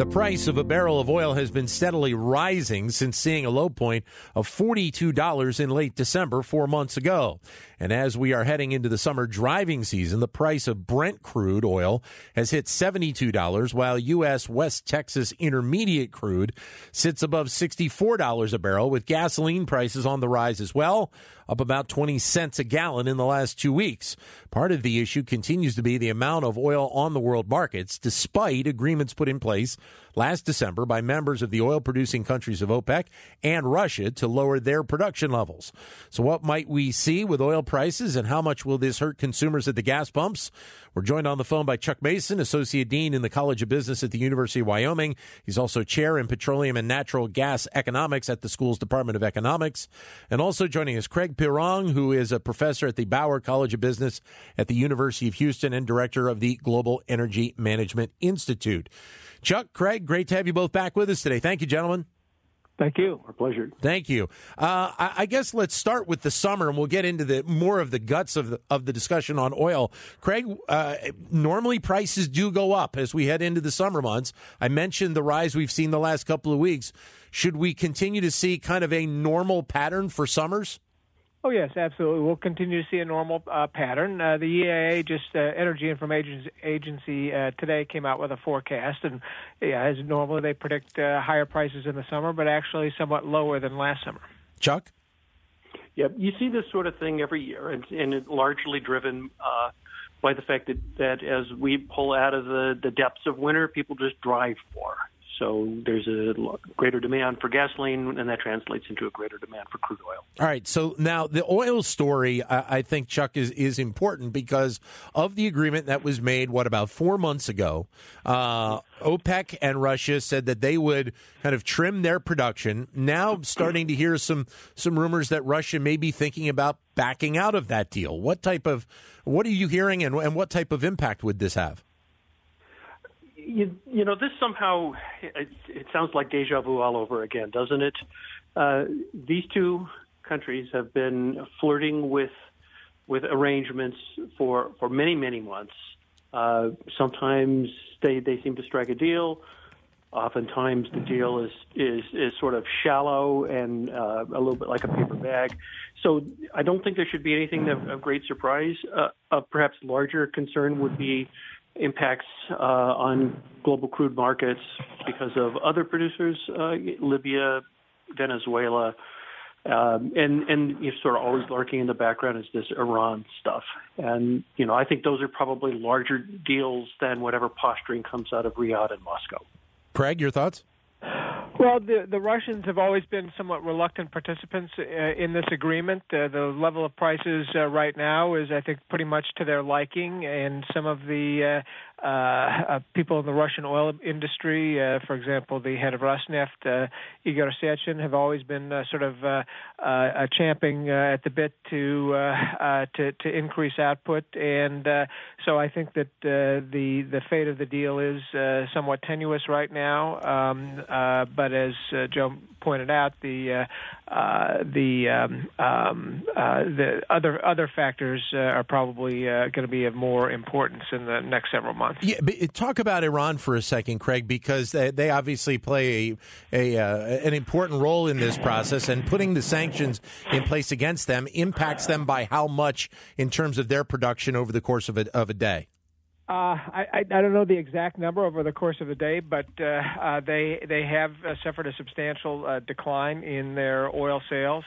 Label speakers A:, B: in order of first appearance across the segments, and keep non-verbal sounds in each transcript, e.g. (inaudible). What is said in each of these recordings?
A: The price of a barrel of oil has been steadily rising since seeing a low point of $42 in late December four months ago. And as we are heading into the summer driving season, the price of Brent crude oil has hit $72, while U.S. West Texas Intermediate crude sits above $64 a barrel, with gasoline prices on the rise as well, up about 20 cents a gallon in the last two weeks. Part of the issue continues to be the amount of oil on the world markets, despite agreements put in place last December by members of the oil producing countries of OPEC and Russia to lower their production levels. So, what might we see with oil prices and how much will this hurt consumers at the gas pumps? We're joined on the phone by Chuck Mason, Associate Dean in the College of Business at the University of Wyoming. He's also Chair in Petroleum and Natural Gas Economics at the school's Department of Economics. And also joining us, Craig Pirrong, who is a professor at the Bauer College of Business at the University of Houston and Director of the Global Energy Management Institute. Chuck, Craig, great to have you both back with us today. Thank you, gentlemen.
B: Thank you. Our pleasure.
A: Thank you. Uh, I, I, guess let's start with the summer, and we'll get into the more of the guts of the, of the discussion on oil. Craig, uh, normally prices do go up as we head into the summer months. I mentioned the rise we've seen the last couple of weeks. Should we continue to see kind of a normal pattern for summers?
B: Oh yes, absolutely. We'll continue to see a normal uh, pattern. Uh, the EIA, just uh, Energy Information Agency, uh, today came out with a forecast, and yeah, as normally they predict uh, higher prices in the summer, but actually somewhat lower than last summer.
A: Chuck.
C: Yeah, you see this sort of thing every year, and, and it's largely driven uh, by the fact that, that as we pull out of the, the depths of winter, people just drive more. So there's a greater demand for gasoline, and that translates into a greater demand for crude oil.
A: All right. So now the oil story, I think, Chuck, is, is important because of the agreement that was made, what, about four months ago. Uh, OPEC and Russia said that they would kind of trim their production. Now, starting to hear some some rumors that Russia may be thinking about backing out of that deal. What type of what are you hearing, and, and what type of impact would this have?
C: You, you know, this somehow it, it sounds like deja vu all over again, doesn't it? Uh, these two countries have been flirting with with arrangements for for many many months. Uh, sometimes they they seem to strike a deal. Oftentimes the deal is is is sort of shallow and uh, a little bit like a paper bag. So I don't think there should be anything of, of great surprise. Uh, of perhaps larger concern would be impacts uh, on global crude markets because of other producers, uh, Libya, Venezuela, um, and and you sort of always lurking in the background is this Iran stuff. And you know, I think those are probably larger deals than whatever posturing comes out of Riyadh and Moscow.
A: Craig, your thoughts?
B: Well, the the Russians have always been somewhat reluctant participants uh, in this agreement. Uh, the level of prices uh, right now is, I think, pretty much to their liking, and some of the uh, uh, uh, people in the Russian oil industry, uh, for example, the head of Rosneft, uh, Igor Sechin, have always been uh, sort of uh, uh, champing uh, at the bit to uh, uh, to to increase output, and uh, so I think that uh, the the fate of the deal is uh, somewhat tenuous right now. Um, uh, but as uh, Joe pointed out, the uh, uh, the um, um, uh, the other other factors uh, are probably going to be of more importance in the next several months.
A: Yeah, talk about Iran for a second, Craig, because they, they obviously play a, a an important role in this process, and putting the sanctions in place against them impacts them by how much in terms of their production over the course of a, of a day.
B: Uh, I, I I don't know the exact number over the course of the day, but uh, uh, they they have uh, suffered a substantial uh, decline in their oil sales.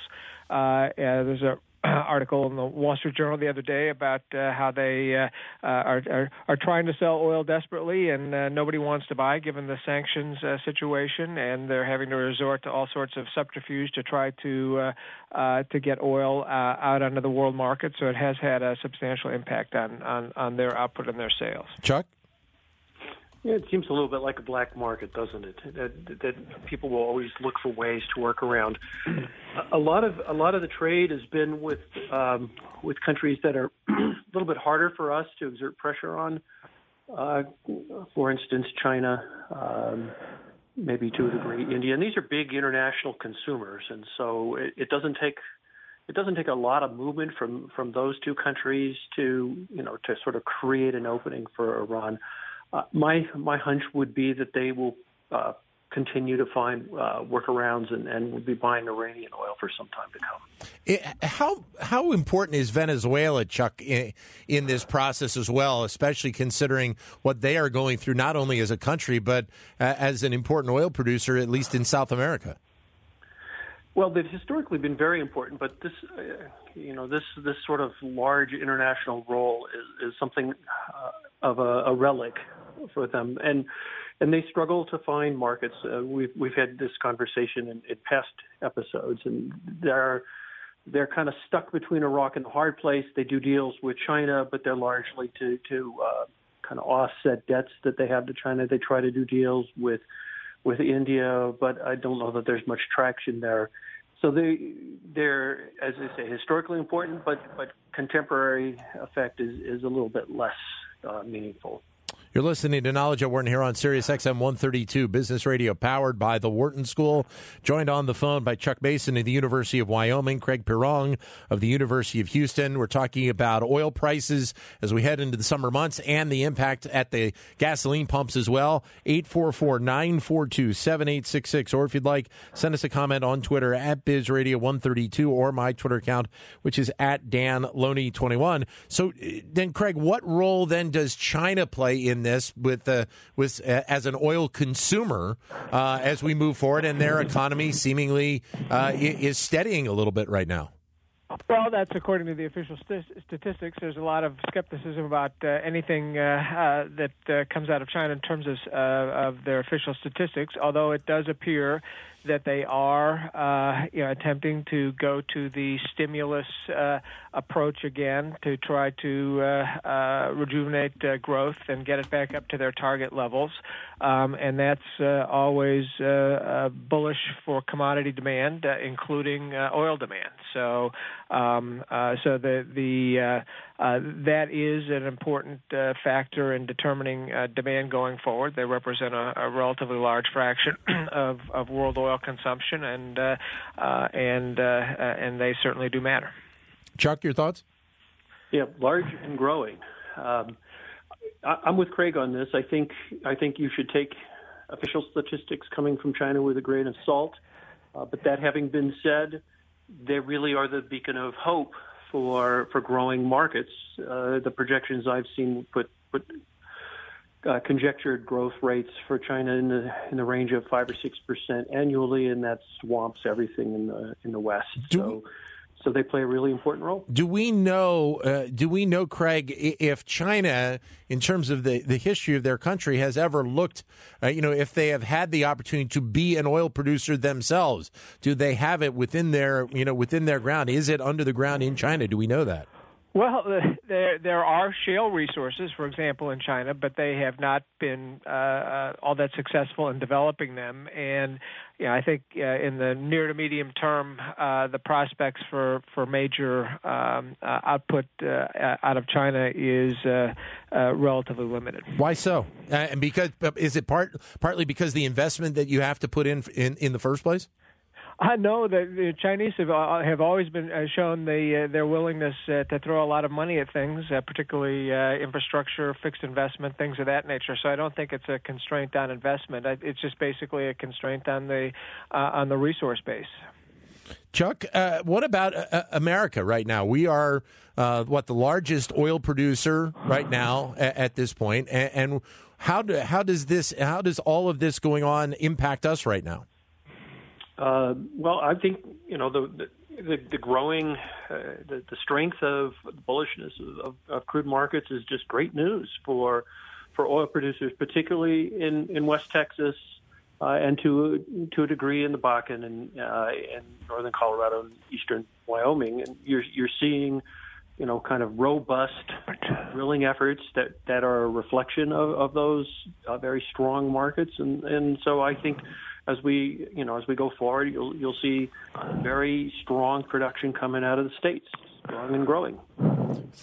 B: Uh, uh, there's a (clears throat) article in the Wall Street Journal the other day about uh, how they uh, uh, are, are are trying to sell oil desperately, and uh, nobody wants to buy given the sanctions uh, situation, and they're having to resort to all sorts of subterfuge to try to uh, to get oil out onto the world market. So it has had a substantial impact on on, on their output and their sales.
A: Chuck.
C: Yeah, it seems a little bit like a black market, doesn't it? That, that people will always look for ways to work around. A lot of a lot of the trade has been with um, with countries that are (clears throat) a little bit harder for us to exert pressure on. Uh, for instance, China, um, maybe to a degree India, and these are big international consumers, and so it, it doesn't take it doesn't take a lot of movement from from those two countries to you know to sort of create an opening for Iran. Uh, my my hunch would be that they will uh, continue to find uh, workarounds and, and will be buying Iranian oil for some time to come.
A: It, how how important is Venezuela, Chuck, in, in, this process as well, especially considering what they are going through, not only as a country but uh, as an important oil producer, at least in South America?
C: Well, they've historically been very important, but this, uh, you know, this this sort of large international role is, is something uh, of a, a relic for them, and and they struggle to find markets. Uh, we've we've had this conversation in, in past episodes, and they're they're kind of stuck between a rock and a hard place. They do deals with China, but they're largely to to uh, kind of offset debts that they have to China. They try to do deals with with India, but I don't know that there's much traction there. So they they're as I say historically important, but but contemporary effect is is a little bit less uh, meaningful.
A: You're listening to Knowledge at Wharton here on Sirius XM 132 Business Radio, powered by the Wharton School. Joined on the phone by Chuck Mason of the University of Wyoming, Craig Pirrong of the University of Houston. We're talking about oil prices as we head into the summer months and the impact at the gasoline pumps as well. 844 942 7866. Or if you'd like, send us a comment on Twitter at BizRadio132 or my Twitter account, which is at Dan Loney 21 So uh, then, Craig, what role then does China play in this with uh, with uh, as an oil consumer uh, as we move forward, and their economy seemingly uh, is steadying a little bit right now.
B: Well, that's according to the official st- statistics. There's a lot of skepticism about uh, anything uh, uh, that uh, comes out of China in terms of, uh, of their official statistics, although it does appear that they are uh, you know, attempting to go to the stimulus uh, approach again to try to uh, uh, rejuvenate uh, growth and get it back up to their target levels. Um, and that's uh, always bullish for commodity demand, including oil demand. So, um, so the the uh, that is an important uh, factor in determining uh, demand going forward. They represent a, a relatively large fraction (clears throat) of, of world oil consumption, and uh, uh, and uh, and they certainly do matter.
A: Chuck, your thoughts?
C: Yeah, large and growing. Um, I, I'm with Craig on this. I think I think you should take official statistics coming from China with a grain of salt. Uh, but that having been said, they really are the beacon of hope for for growing markets. Uh, the projections I've seen put put uh, conjectured growth rates for China in the in the range of five or six percent annually, and that swamps everything in the in the West.
A: Do,
C: so so they play a really important role.
A: Do we know? Uh, do we know, Craig, if China, in terms of the, the history of their country, has ever looked, uh, you know, if they have had the opportunity to be an oil producer themselves? Do they have it within their, you know, within their ground? Is it under the ground in China? Do we know that?
B: Well, (laughs) there there are shale resources, for example, in China, but they have not been uh, uh, all that successful in developing them. And you know, I think uh, in the near to medium term, uh, the prospects for for major um, uh, output uh, out of China is relatively limited.
A: Why so? and because is it part partly because the investment that you have to put in in in the first place?
B: I know that the Chinese have uh, have always been uh, shown the, uh, their willingness uh, to throw a lot of money at things, uh, particularly uh, infrastructure, fixed investment, things of that nature. So I don't think it's a constraint on investment. It's just basically a constraint on the on the resource base.
A: Chuck, what about America right now? We are what the largest oil producer right now at, at this point, and, and how do, how does this how does all of this going on impact us right now?
C: Uh, well, I think you know the the, the growing uh, the, the strength of the bullishness of, of, crude markets is just great news for for oil producers, particularly in, in West Texas uh, and to to a degree in the Bakken and uh, in northern Colorado and eastern Wyoming. And you're you're seeing you know kind of robust drilling efforts that that are a reflection of, of those uh, very strong markets. And and so I think as we you know as we go forward, you'll you'll see very strong production coming out of the states, strong and growing.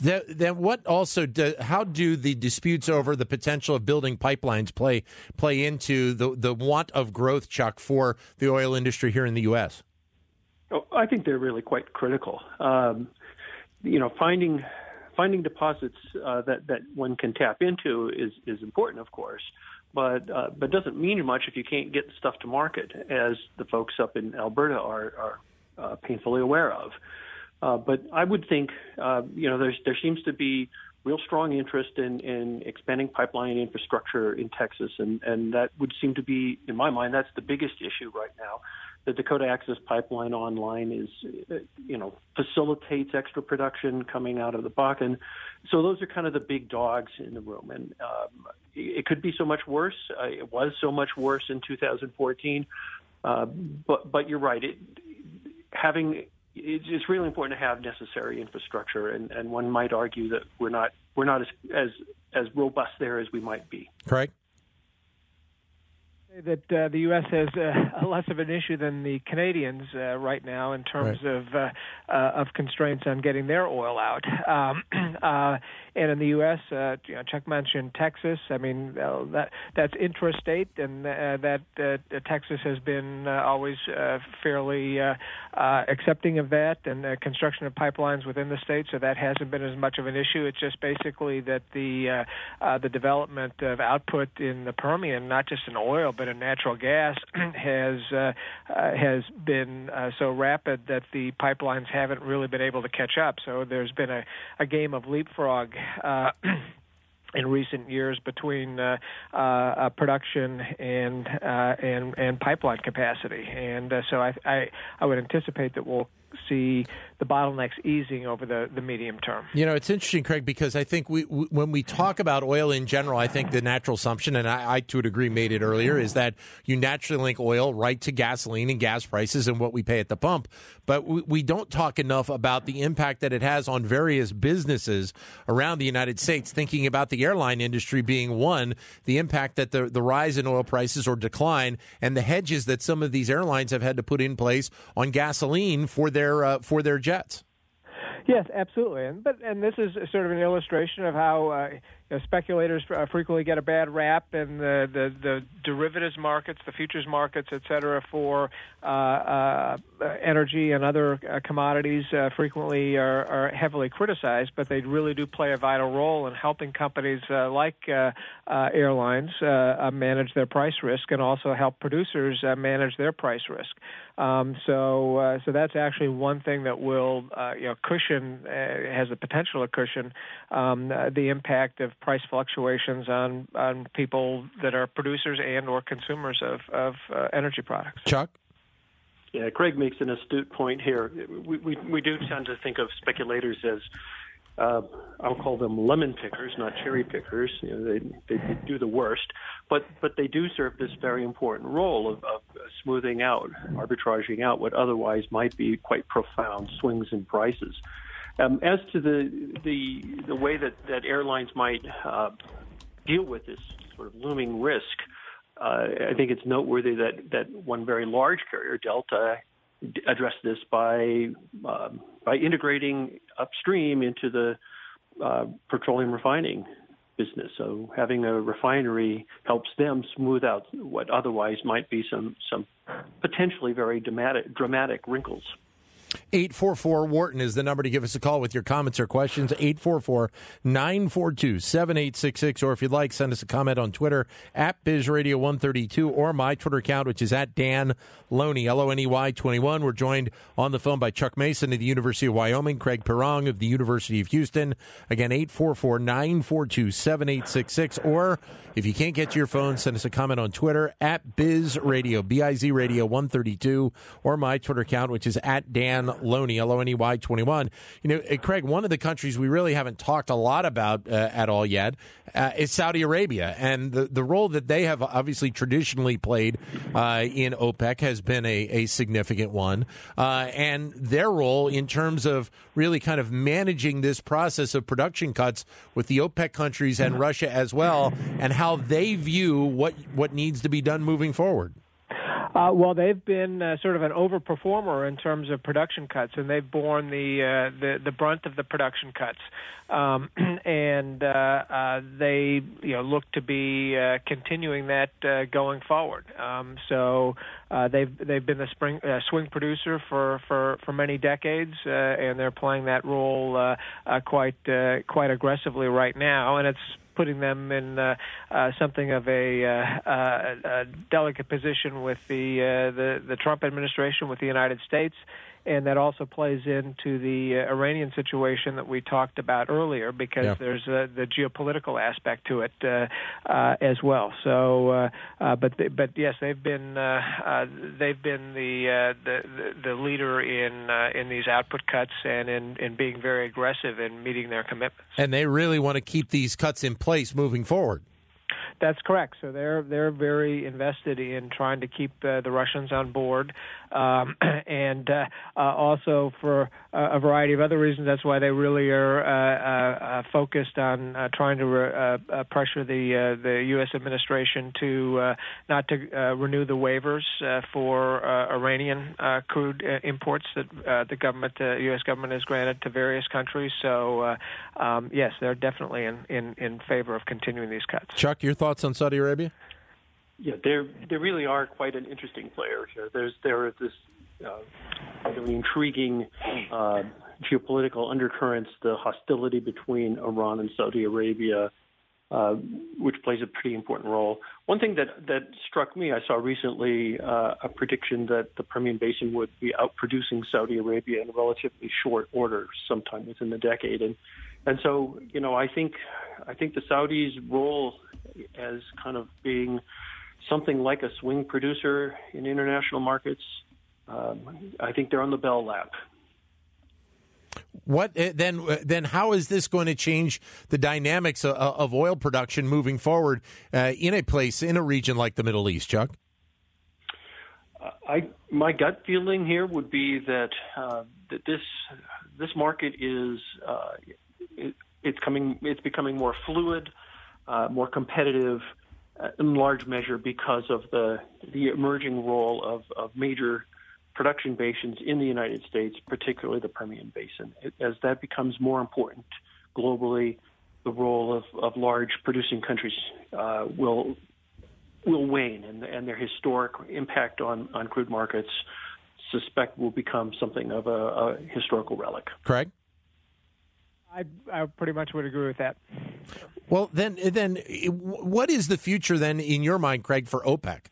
A: then what also do, how do the disputes over the potential of building pipelines play play into the the want of growth, Chuck, for the oil industry here in the U.S.?
C: Oh, I think they're really quite critical. Um, you know, finding finding deposits uh, that that one can tap into is is important, of course, but uh, but doesn't mean much if you can't get stuff to market, as the folks up in Alberta are are uh, painfully aware of. Uh, but I would think, uh, you know, there seems to be real strong interest in, in expanding pipeline infrastructure in Texas, and, and that would seem to be, in my mind, that's the biggest issue right now. The Dakota Access Pipeline online is, you know, facilitates extra production coming out of the Bakken. So those are kind of the big dogs in the room, and um, it could be so much worse. Uh, it was so much worse in 2014, uh, but but you're right. It, having it's really important to have necessary infrastructure, and, and one might argue that we're not we're not as as as robust there as we might be.
A: Craig
B: that uh, the U.S. has uh, (laughs) less of an issue than the Canadians uh, right now in terms right. of uh, uh, of constraints on getting their oil out. Um, (clears throat) uh, and in the U.S., uh, you know, Chuck mentioned Texas. I mean, uh, that that's intrastate, and uh, that uh, Texas has been uh, always uh, fairly uh, uh, accepting of that, and uh, construction of pipelines within the state. So that hasn't been as much of an issue. It's just basically that the uh, uh, the development of output in the Permian, not just in oil but in natural gas, (clears throat) has uh, uh, has been uh, so rapid that the pipelines haven't really been able to catch up. So there's been a, a game of leapfrog uh, (clears throat) in recent years between uh, uh, production and uh, and and pipeline capacity, and uh, so I, I I would anticipate that we'll see the bottlenecks easing over the, the medium term.
A: You know, it's interesting, Craig, because I think we, we when we talk about oil in general, I think the natural assumption, and I, I, to a degree made it earlier, is that you naturally link oil right to gasoline and gas prices and what we pay at the pump. But we, we don't talk enough about the impact that it has on various businesses around the United States, thinking about the airline industry being one, the impact that the, the rise in oil prices or decline, and the hedges that some of these airlines have had to put in place on gasoline for their, uh, for their.
B: Yes, absolutely, and but and this is sort of an illustration of how uh, you know, speculators uh, frequently get a bad rap, and the, the, the derivatives markets, the futures markets, et cetera, for uh, uh, energy and other uh, commodities uh, frequently are, are heavily criticized, but they really do play a vital role in helping companies like airlines manage their price risk and also help producers manage their price risk. Um, so, so that's actually one thing that will, you know, cushion has the potential to cushion um, the impact of price fluctuations on on people that are producers and or consumers of of uh, energy products.
A: Chuck.
C: Yeah, Craig makes an astute point here. We, we, we do tend to think of speculators as, uh, I'll call them lemon pickers, not cherry pickers. You know, they, they do the worst, but but they do serve this very important role of, of smoothing out, arbitraging out what otherwise might be quite profound swings in prices. Um, as to the the the way that that airlines might uh, deal with this sort of looming risk, uh, I think it's noteworthy that that one very large carrier, Delta, addressed this by uh, by integrating upstream into the uh, petroleum refining business. So having a refinery helps them smooth out what otherwise might be some some potentially very dramatic dramatic wrinkles.
A: 844 Wharton is the number to give us a call with your comments or questions. 844 942 7866. Or if you'd like, send us a comment on Twitter at BizRadio132 or my Twitter account, which is at Dan Loney, L O N E Y 21. We're joined on the phone by Chuck Mason of the University of Wyoming, Craig Pirrong of the University of Houston. Again, 844 942 7866. Or if you can't get to your phone, send us a comment on Twitter at BizRadio, B I Z Radio 132, or my Twitter account, which is at Dan Loney, L O N E Y 21. You know, uh, Craig, one of the countries we really haven't talked a lot about uh, at all yet uh, is Saudi Arabia. And the, the role that they have obviously traditionally played uh, in OPEC has been a, a significant one. And their role in terms of really kind of managing this process of production cuts with the OPEC countries and Russia as well, and how they view what, what needs to be done moving forward.
B: Uh, well, they've been uh, sort of an overperformer in terms of production cuts, and they've borne the uh, the, the brunt of the production cuts. Um, (clears throat) and uh, uh, they, you know, look to be uh, continuing that uh, going forward. Um, so uh, they've they've been the spring uh, swing producer for for for many decades, uh, and they're playing that role uh, uh, quite uh, quite aggressively right now. And it's putting them in uh, uh, something of a, uh, uh, a delicate position with the, uh, the the Trump administration, with the United States, and that also plays into the uh, Iranian situation that we talked about earlier, because yeah. there's uh, the geopolitical aspect to it uh, uh, as well. So, uh, uh, but the, but yes, they've been uh, uh, they've been the, uh, the the leader in uh, in these output cuts and in, in being very aggressive in meeting their commitments.
A: And they really want to keep these cuts in place moving forward.
B: That's correct. So they're they're very invested in trying to keep uh, the Russians on board, um, (clears throat) and uh, uh, also for a variety of other reasons. That's why they really are uh, uh, focused on uh, trying to re- pressure the the U.S. administration to not to renew the waivers for Iranian crude imports that the government, the U.S. government, has granted to various countries. So um, yes, they're definitely in, in in favor of continuing these cuts.
A: Chuck, your thoughts on Saudi Arabia?
C: Yeah, there there really are quite an interesting player here. There's there is this uh, really intriguing uh, geopolitical undercurrents, the hostility between Iran and Saudi Arabia, uh, which plays a pretty important role. One thing that that struck me, I saw recently uh, a prediction that the Permian Basin would be outproducing Saudi Arabia in relatively short order, sometime within the decade, and and so you know I think I think the Saudis' role as kind of being something like a swing producer in international markets. Um, I think they're on the bell lap.
A: What uh, then? Uh, then how is this going to change the dynamics of, of oil production moving forward uh, in a place in a region like the Middle East, Chuck?
C: I my gut feeling here would be that uh, that this this market is uh, it, it's coming it's becoming more fluid uh, more competitive uh, in large measure because of the the emerging role of, of major production basins in the United States, particularly the Permian Basin. As that becomes more important globally, the role of, of large producing countries uh, will will wane, and, and their historic impact on, on crude markets suspect will become something of a, a historical relic.
A: Craig?
B: I, I pretty much would agree with that.
A: Well, then, then, what is the future then in your mind, Craig, for OPEC?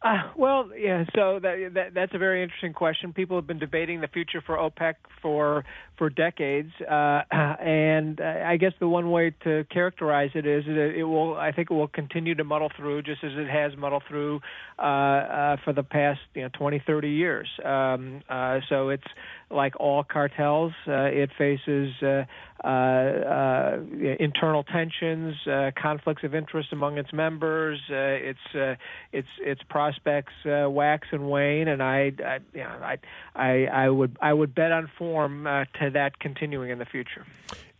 B: Uh, well, yeah. So that, that that's a very interesting question. People have been debating the future for OPEC for for decades, uh, (clears throat) and I guess the one way to characterize it is that it will. I think it will continue to muddle through, just as it has muddled through uh, uh, for the past you know 20, 30 years. Um, uh, so it's like all cartels, uh, it faces uh, uh, uh, internal tensions, uh, conflicts of interest among its members. Uh, its its its prospects wax and wane, and I, I, you know, I, I, I would I would bet on form to that continuing in the future.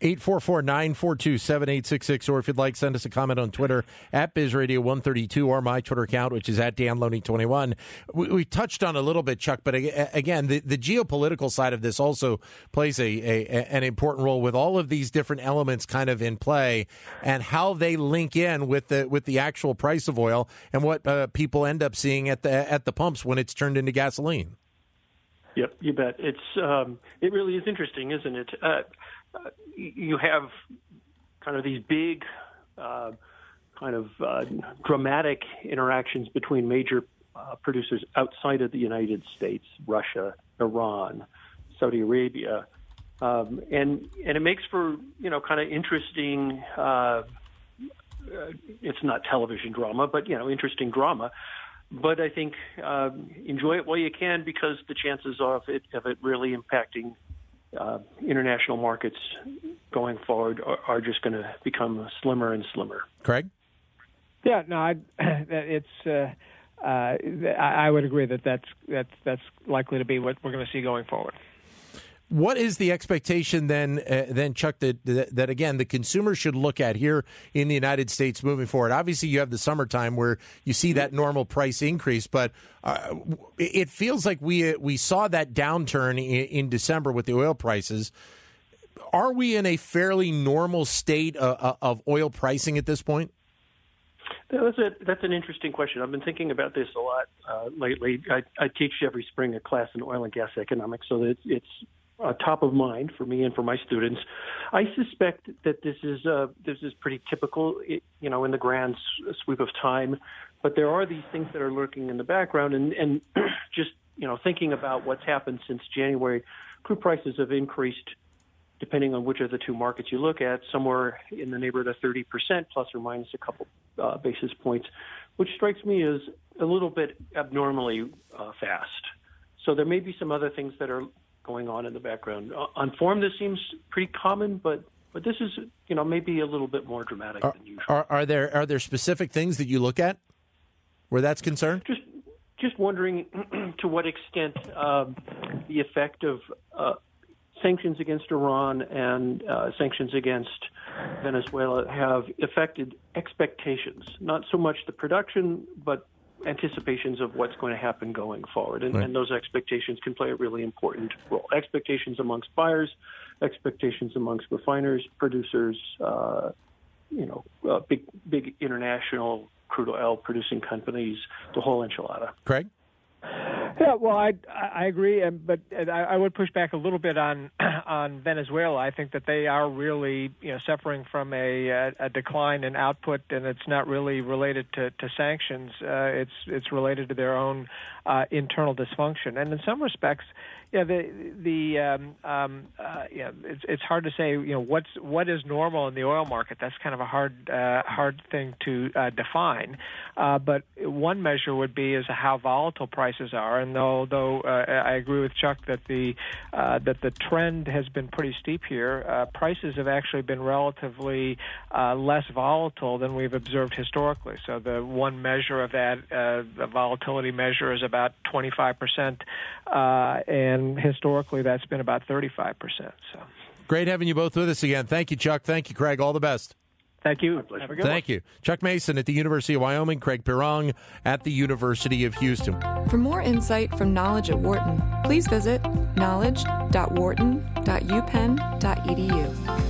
A: 844 942 7866. Or if you'd like, send us a comment on Twitter at BizRadio132 or my Twitter account, which is at DanLoney21. We, we, touched on a little bit, Chuck, but again, the, the geopolitical side of this also plays a, a, an important role with all of these different elements kind of in play and how they link in with the with the actual price of oil and what uh, people end up seeing at the at the pumps when it's turned into gasoline.
C: Yep, you bet. It's um, it really is interesting, isn't it? Uh, you have kind of these big, uh, kind of uh, dramatic interactions between major uh, producers outside of the United States, Russia, Iran, Saudi Arabia, um, and and it makes for you know kind of interesting. Uh, it's not television drama, but you know interesting drama. But I think um, enjoy it while you can because the chances of it of it really impacting uh, international markets going forward are, are just going to become slimmer and slimmer.
A: Craig?
B: Yeah, no, I, (clears throat) it's. Uh, uh, I would agree that that's that's that's likely to be what we're going to see going forward.
A: What is the expectation then, uh, then Chuck, that, that, that again the consumer should look at here in the United States moving forward? Obviously, you have the summertime where you see that normal price increase, but uh, it feels like we uh, we saw that downturn in, in, December with the oil prices. Are we in a fairly normal state of, uh, uh, of oil pricing at this point?
C: That's a, that's an interesting question. I've been thinking about this a lot uh, lately. I, I, teach every spring a class in oil and gas economics, so it's, it's uh, top of mind for me and for my students. I suspect that this is uh, this is pretty typical, you know, in the grand sweep of time. But there are these things that are lurking in the background, and and (clears throat) just you know, thinking about what's happened since January, crude prices have increased, depending on which of the two markets you look at, somewhere in the neighborhood of 30 percent, plus or minus a couple uh, basis points, which strikes me as a little bit abnormally uh, fast. So there may be some other things that are going on in the background. Uh, on form, this seems pretty common, but but this is you know maybe a little bit more dramatic
A: are,
C: than usual.
A: Are, are, there are there specific things that you look at where that's concerned?
C: Just just wondering (clears throat) to what extent uh, the effect of uh, sanctions against Iran and uh, sanctions against Venezuela have affected expectations, not so much the production, but anticipations of what's going to happen going forward. And, right. and, those expectations can play a really important role. Expectations amongst buyers, expectations amongst refiners, producers, uh, you know, uh, big, big international crude oil producing companies, the whole enchilada.
A: Craig?
B: Yeah, well, I I agree, and but I would push back a little bit on (clears throat) on Venezuela. I think that they are really you know suffering from a a decline in output, and it's not really related to, to sanctions. Uh, it's it's related to their own uh, internal dysfunction, and in some respects, yeah, the the um, um, uh, yeah, it's it's hard to say. You know, what's what is normal in the oil market? That's kind of a hard uh, hard thing to uh, define. Uh, but one measure would be is how volatile prices are. And although uh, I agree with Chuck that the uh, that the trend has been pretty steep here, uh, prices have actually been relatively uh, less volatile than we've observed historically. So the one measure of that, uh, the volatility measure, is about 25 percent, uh, and and historically that's been about 35%. So
A: Great having you both with us again. Thank you, Chuck. Thank you, Craig. All the best.
B: Thank you.
A: Thank one. you. Chuck Mason at the University of Wyoming, Craig Pirrong at the University of Houston.
D: For more insight from Knowledge at Wharton, please visit knowledge.wharton.upenn.edu.